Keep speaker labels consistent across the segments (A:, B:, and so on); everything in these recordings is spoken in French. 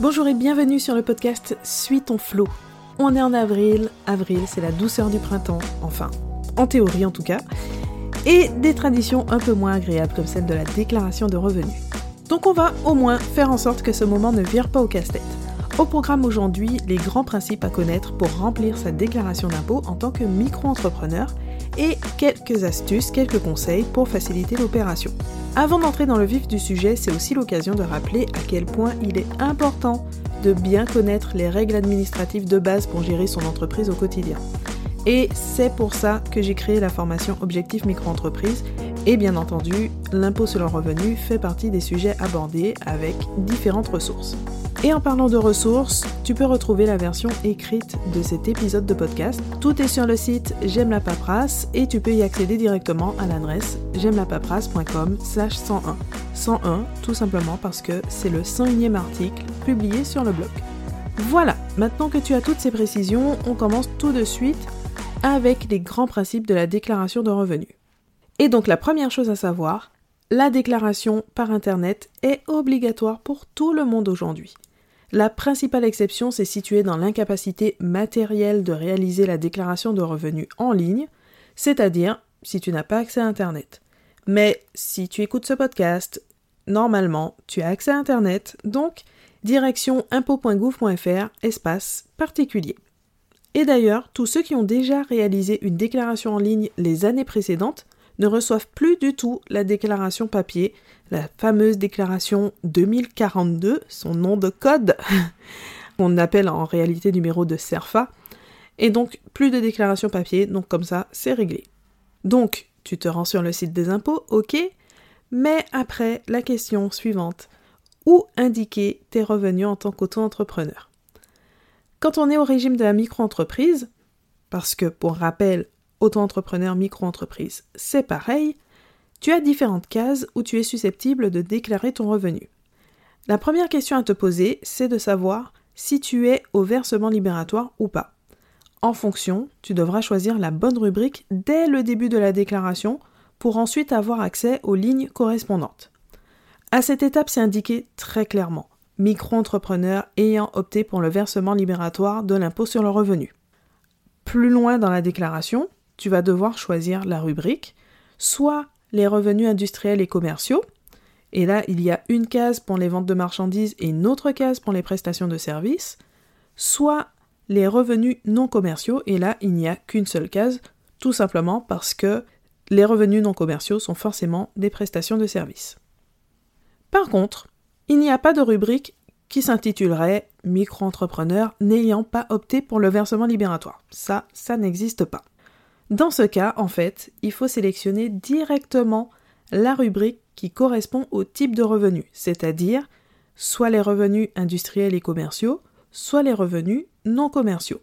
A: Bonjour et bienvenue sur le podcast Suis ton flow. On est en avril, avril c'est la douceur du printemps, enfin, en théorie en tout cas, et des traditions un peu moins agréables comme celle de la déclaration de revenus. Donc on va au moins faire en sorte que ce moment ne vire pas au casse-tête. Au programme aujourd'hui, les grands principes à connaître pour remplir sa déclaration d'impôt en tant que micro-entrepreneur et quelques astuces, quelques conseils pour faciliter l'opération. Avant d'entrer dans le vif du sujet, c'est aussi l'occasion de rappeler à quel point il est important de bien connaître les règles administratives de base pour gérer son entreprise au quotidien. Et c'est pour ça que j'ai créé la formation Objectif Micro-entreprise et bien entendu, l'impôt sur le revenu fait partie des sujets abordés avec différentes ressources. Et en parlant de ressources, tu peux retrouver la version écrite de cet épisode de podcast. Tout est sur le site J'aime la paperasse et tu peux y accéder directement à l'adresse j'aime la paperasse.com slash 101. 101 tout simplement parce que c'est le 101e article publié sur le blog. Voilà, maintenant que tu as toutes ces précisions, on commence tout de suite avec les grands principes de la déclaration de revenus. Et donc la première chose à savoir, la déclaration par Internet est obligatoire pour tout le monde aujourd'hui. La principale exception s'est située dans l'incapacité matérielle de réaliser la déclaration de revenus en ligne, c'est-à-dire si tu n'as pas accès à Internet. Mais si tu écoutes ce podcast, normalement, tu as accès à Internet, donc direction impôt.gouv.fr, espace particulier. Et d'ailleurs, tous ceux qui ont déjà réalisé une déclaration en ligne les années précédentes ne reçoivent plus du tout la déclaration papier, la fameuse déclaration 2042, son nom de code, qu'on appelle en réalité numéro de CERFA, et donc plus de déclaration papier, donc comme ça c'est réglé. Donc tu te rends sur le site des impôts, ok, mais après la question suivante, où indiquer tes revenus en tant qu'auto-entrepreneur? Quand on est au régime de la micro-entreprise, parce que pour rappel, auto-entrepreneur, micro-entreprise, c'est pareil, tu as différentes cases où tu es susceptible de déclarer ton revenu. La première question à te poser, c'est de savoir si tu es au versement libératoire ou pas. En fonction, tu devras choisir la bonne rubrique dès le début de la déclaration pour ensuite avoir accès aux lignes correspondantes. À cette étape, c'est indiqué très clairement micro-entrepreneur ayant opté pour le versement libératoire de l'impôt sur le revenu. Plus loin dans la déclaration, tu vas devoir choisir la rubrique, soit les revenus industriels et commerciaux, et là il y a une case pour les ventes de marchandises et une autre case pour les prestations de services, soit les revenus non commerciaux, et là il n'y a qu'une seule case, tout simplement parce que les revenus non commerciaux sont forcément des prestations de services. Par contre, il n'y a pas de rubrique qui s'intitulerait micro-entrepreneur n'ayant pas opté pour le versement libératoire. Ça, ça n'existe pas. Dans ce cas, en fait, il faut sélectionner directement la rubrique qui correspond au type de revenu, c'est-à-dire soit les revenus industriels et commerciaux, soit les revenus non commerciaux.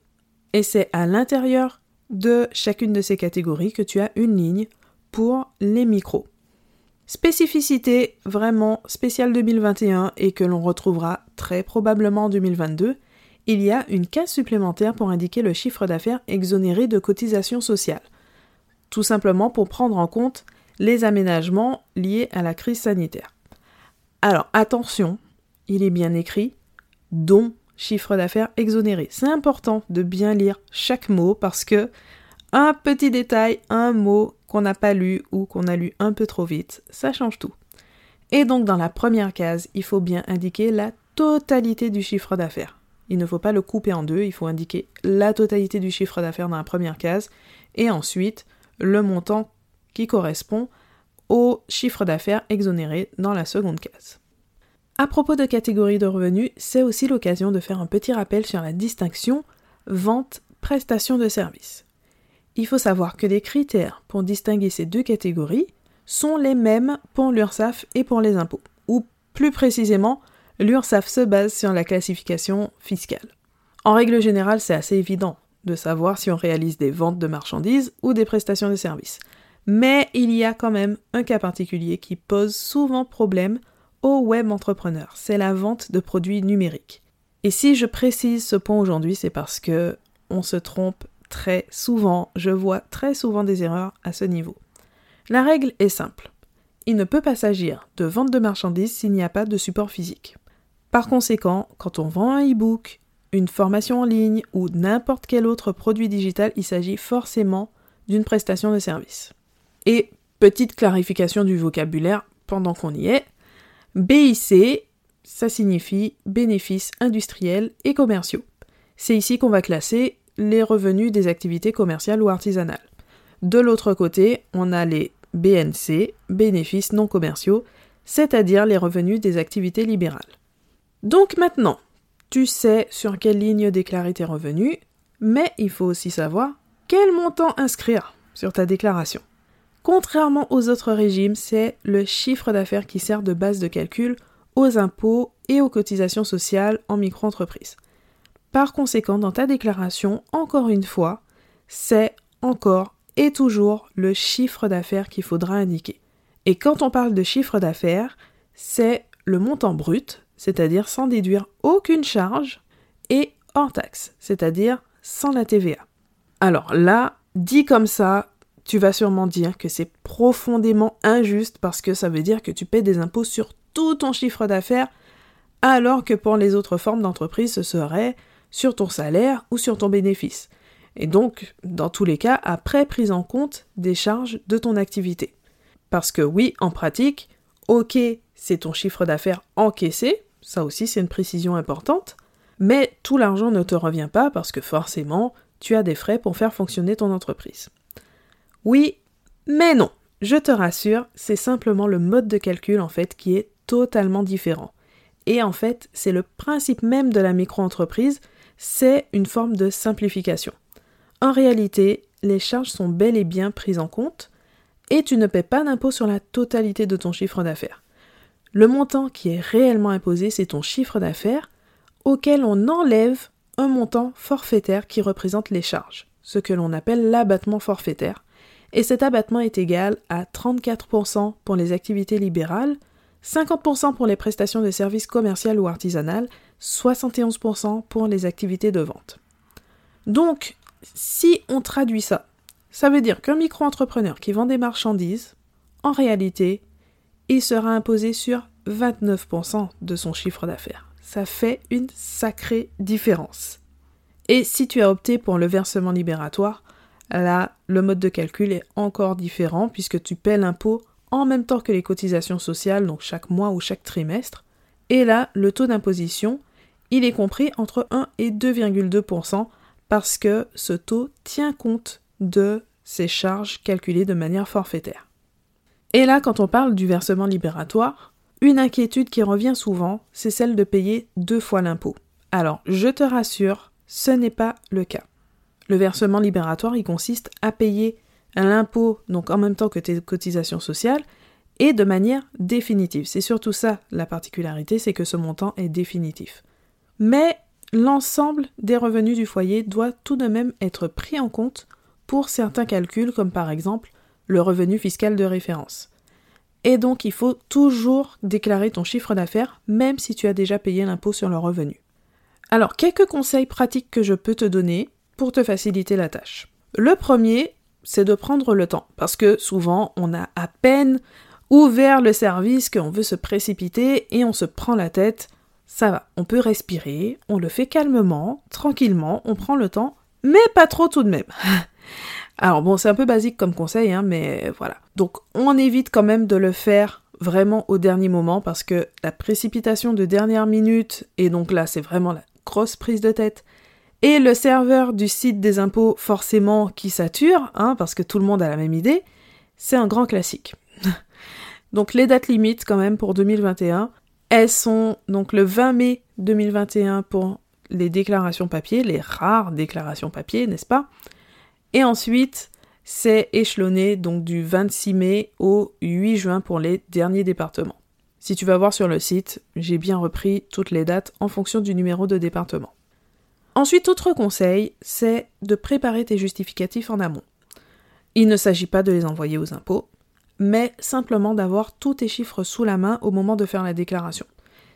A: Et c'est à l'intérieur de chacune de ces catégories que tu as une ligne pour les micros. Spécificité vraiment spéciale 2021 et que l'on retrouvera très probablement en 2022, il y a une case supplémentaire pour indiquer le chiffre d'affaires exonéré de cotisations sociales. Tout simplement pour prendre en compte les aménagements liés à la crise sanitaire. Alors attention, il est bien écrit dont chiffre d'affaires exonéré. C'est important de bien lire chaque mot parce que un petit détail, un mot qu'on n'a pas lu ou qu'on a lu un peu trop vite, ça change tout. Et donc dans la première case, il faut bien indiquer la totalité du chiffre d'affaires. Il ne faut pas le couper en deux, il faut indiquer la totalité du chiffre d'affaires dans la première case et ensuite le montant qui correspond au chiffre d'affaires exonéré dans la seconde case. À propos de catégorie de revenus, c'est aussi l'occasion de faire un petit rappel sur la distinction vente-prestation de services. Il faut savoir que les critères pour distinguer ces deux catégories sont les mêmes pour l'URSSAF et pour les impôts, ou plus précisément l'URSSAF se base sur la classification fiscale. En règle générale, c'est assez évident de savoir si on réalise des ventes de marchandises ou des prestations de services. Mais il y a quand même un cas particulier qui pose souvent problème aux web entrepreneurs, c'est la vente de produits numériques. Et si je précise ce point aujourd'hui, c'est parce que on se trompe très souvent, je vois très souvent des erreurs à ce niveau. La règle est simple. Il ne peut pas s'agir de vente de marchandises s'il n'y a pas de support physique. Par conséquent, quand on vend un e-book, une formation en ligne ou n'importe quel autre produit digital, il s'agit forcément d'une prestation de service. Et petite clarification du vocabulaire pendant qu'on y est, BIC, ça signifie bénéfices industriels et commerciaux. C'est ici qu'on va classer les revenus des activités commerciales ou artisanales. De l'autre côté, on a les BNC, bénéfices non commerciaux, c'est-à-dire les revenus des activités libérales. Donc maintenant, tu sais sur quelle ligne déclarer tes revenus, mais il faut aussi savoir quel montant inscrire sur ta déclaration. Contrairement aux autres régimes, c'est le chiffre d'affaires qui sert de base de calcul aux impôts et aux cotisations sociales en micro-entreprise. Par conséquent, dans ta déclaration, encore une fois, c'est encore et toujours le chiffre d'affaires qu'il faudra indiquer. Et quand on parle de chiffre d'affaires, c'est le montant brut, c'est-à-dire sans déduire aucune charge, et hors taxe, c'est-à-dire sans la TVA. Alors là, dit comme ça, tu vas sûrement dire que c'est profondément injuste parce que ça veut dire que tu paies des impôts sur tout ton chiffre d'affaires, alors que pour les autres formes d'entreprise, ce serait sur ton salaire ou sur ton bénéfice. Et donc, dans tous les cas, après prise en compte des charges de ton activité. Parce que oui, en pratique, ok, c'est ton chiffre d'affaires encaissé, ça aussi c'est une précision importante, mais tout l'argent ne te revient pas parce que forcément, tu as des frais pour faire fonctionner ton entreprise. Oui, mais non, je te rassure, c'est simplement le mode de calcul en fait qui est totalement différent. Et en fait, c'est le principe même de la micro-entreprise, c'est une forme de simplification. En réalité, les charges sont bel et bien prises en compte et tu ne paies pas d'impôt sur la totalité de ton chiffre d'affaires. Le montant qui est réellement imposé, c'est ton chiffre d'affaires auquel on enlève un montant forfaitaire qui représente les charges, ce que l'on appelle l'abattement forfaitaire. Et cet abattement est égal à 34% pour les activités libérales, 50% pour les prestations de services commerciaux ou artisanales 71% pour les activités de vente. Donc, si on traduit ça, ça veut dire qu'un micro-entrepreneur qui vend des marchandises, en réalité, il sera imposé sur 29% de son chiffre d'affaires. Ça fait une sacrée différence. Et si tu as opté pour le versement libératoire, là, le mode de calcul est encore différent puisque tu paies l'impôt en même temps que les cotisations sociales, donc chaque mois ou chaque trimestre. Et là, le taux d'imposition il est compris entre 1 et 2,2% parce que ce taux tient compte de ces charges calculées de manière forfaitaire. Et là, quand on parle du versement libératoire, une inquiétude qui revient souvent, c'est celle de payer deux fois l'impôt. Alors, je te rassure, ce n'est pas le cas. Le versement libératoire, il consiste à payer l'impôt, donc en même temps que tes cotisations sociales, et de manière définitive. C'est surtout ça la particularité, c'est que ce montant est définitif mais l'ensemble des revenus du foyer doit tout de même être pris en compte pour certains calculs comme par exemple le revenu fiscal de référence. Et donc il faut toujours déclarer ton chiffre d'affaires même si tu as déjà payé l'impôt sur le revenu. Alors quelques conseils pratiques que je peux te donner pour te faciliter la tâche. Le premier, c'est de prendre le temps parce que souvent on a à peine ouvert le service qu'on veut se précipiter et on se prend la tête ça va, on peut respirer, on le fait calmement, tranquillement, on prend le temps, mais pas trop tout de même. Alors bon, c'est un peu basique comme conseil, hein, mais voilà. Donc on évite quand même de le faire vraiment au dernier moment parce que la précipitation de dernière minute, et donc là c'est vraiment la grosse prise de tête, et le serveur du site des impôts forcément qui sature, hein, parce que tout le monde a la même idée, c'est un grand classique. donc les dates limites quand même pour 2021, elles sont donc le 20 mai 2021 pour les déclarations papier, les rares déclarations papier, n'est-ce pas? Et ensuite, c'est échelonné donc du 26 mai au 8 juin pour les derniers départements. Si tu vas voir sur le site, j'ai bien repris toutes les dates en fonction du numéro de département. Ensuite, autre conseil, c'est de préparer tes justificatifs en amont. Il ne s'agit pas de les envoyer aux impôts, mais simplement d'avoir tous tes chiffres sous la main au moment de faire la déclaration.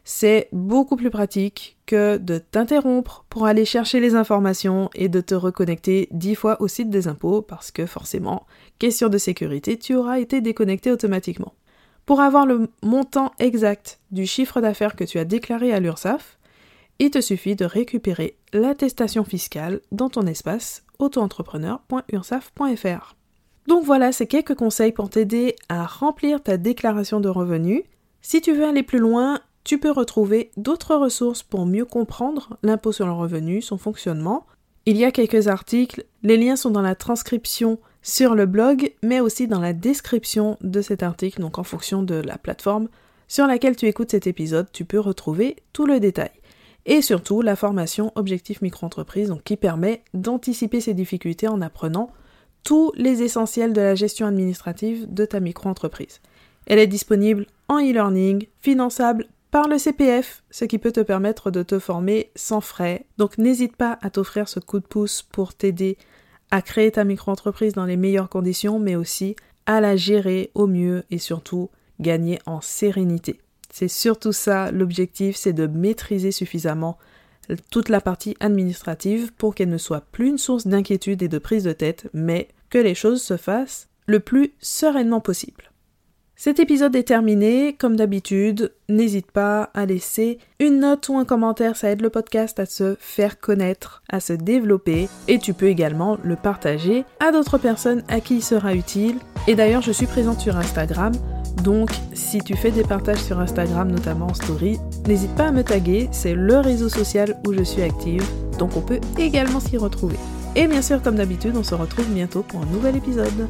A: C'est beaucoup plus pratique que de t'interrompre pour aller chercher les informations et de te reconnecter dix fois au site des impôts parce que forcément, question de sécurité, tu auras été déconnecté automatiquement. Pour avoir le montant exact du chiffre d'affaires que tu as déclaré à l'URSSAF, il te suffit de récupérer l'attestation fiscale dans ton espace autoentrepreneur.ursaf.fr. Donc voilà, c'est quelques conseils pour t'aider à remplir ta déclaration de revenus. Si tu veux aller plus loin, tu peux retrouver d'autres ressources pour mieux comprendre l'impôt sur le revenu, son fonctionnement. Il y a quelques articles, les liens sont dans la transcription sur le blog, mais aussi dans la description de cet article, donc en fonction de la plateforme sur laquelle tu écoutes cet épisode, tu peux retrouver tout le détail. Et surtout la formation Objectif Micro-entreprise, donc qui permet d'anticiper ces difficultés en apprenant tous les essentiels de la gestion administrative de ta micro-entreprise. Elle est disponible en e-learning, finançable par le CPF, ce qui peut te permettre de te former sans frais. Donc n'hésite pas à t'offrir ce coup de pouce pour t'aider à créer ta micro-entreprise dans les meilleures conditions, mais aussi à la gérer au mieux et surtout gagner en sérénité. C'est surtout ça l'objectif, c'est de maîtriser suffisamment toute la partie administrative pour qu'elle ne soit plus une source d'inquiétude et de prise de tête, mais que les choses se fassent le plus sereinement possible. Cet épisode est terminé, comme d'habitude, n'hésite pas à laisser une note ou un commentaire, ça aide le podcast à se faire connaître, à se développer, et tu peux également le partager à d'autres personnes à qui il sera utile. Et d'ailleurs, je suis présente sur Instagram, donc si tu fais des partages sur Instagram, notamment en story, n'hésite pas à me taguer, c'est le réseau social où je suis active, donc on peut également s'y retrouver. Et bien sûr, comme d'habitude, on se retrouve bientôt pour un nouvel épisode.